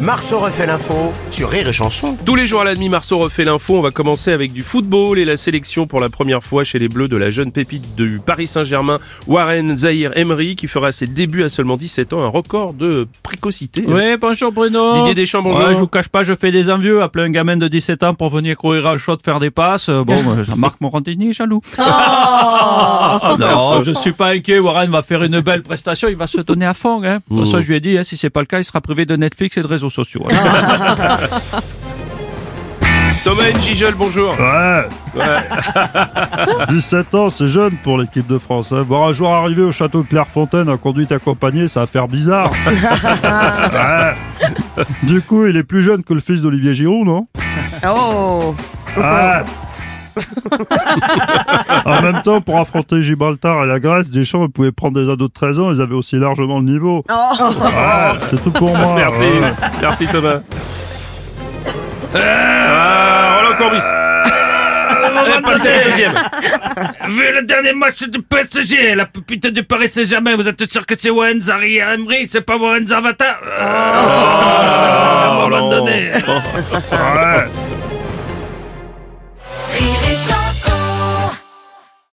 Marceau refait l'info sur Rire et Chanson. Tous les jours à la demi, Marceau refait l'info. On va commencer avec du football et la sélection pour la première fois chez les Bleus de la jeune pépite du Paris Saint-Germain, Warren Zahir Emery, qui fera ses débuts à seulement 17 ans, un record de précocité. Oui, bonjour Bruno. Didier Deschamps, bonjour. Ouais, je vous cache pas, je fais des envieux. Appeler un gamin de 17 ans pour venir courir à le shot faire des passes. euh, Bon, euh, Jean-Marc Morandini est jaloux. non, je suis pas inquiet. Warren va faire une belle prestation. Il va se donner à fond. Hein. De toute façon, je lui ai dit, hein, si c'est pas le cas, il sera privé de Netflix et de réseaux sociaux. hein. Thomas Njijol, bonjour. Ouais. 17 ans, c'est jeune pour l'équipe de France. hein. Voir un joueur arriver au château de Clairefontaine en conduite accompagnée, ça va faire bizarre. Ouais. Du coup, il est plus jeune que le fils d'Olivier Giroud, non? Oh Ouais. en même temps, pour affronter Gibraltar et la Grèce, Deschamps pouvait prendre des ados de 13 ans, ils avaient aussi largement le niveau. Ouais, c'est tout pour moi. Merci, ouais. merci Thomas. Ah, Roland Courbis. Eh, passez la deuxième. Vu le dernier match du PSG, la pupite du Paris Saint-Germain, vous êtes sûr que c'est Warren Zahir Emery, c'est pas Warren Zavata? Oh, À un moment non. donné. Ouais.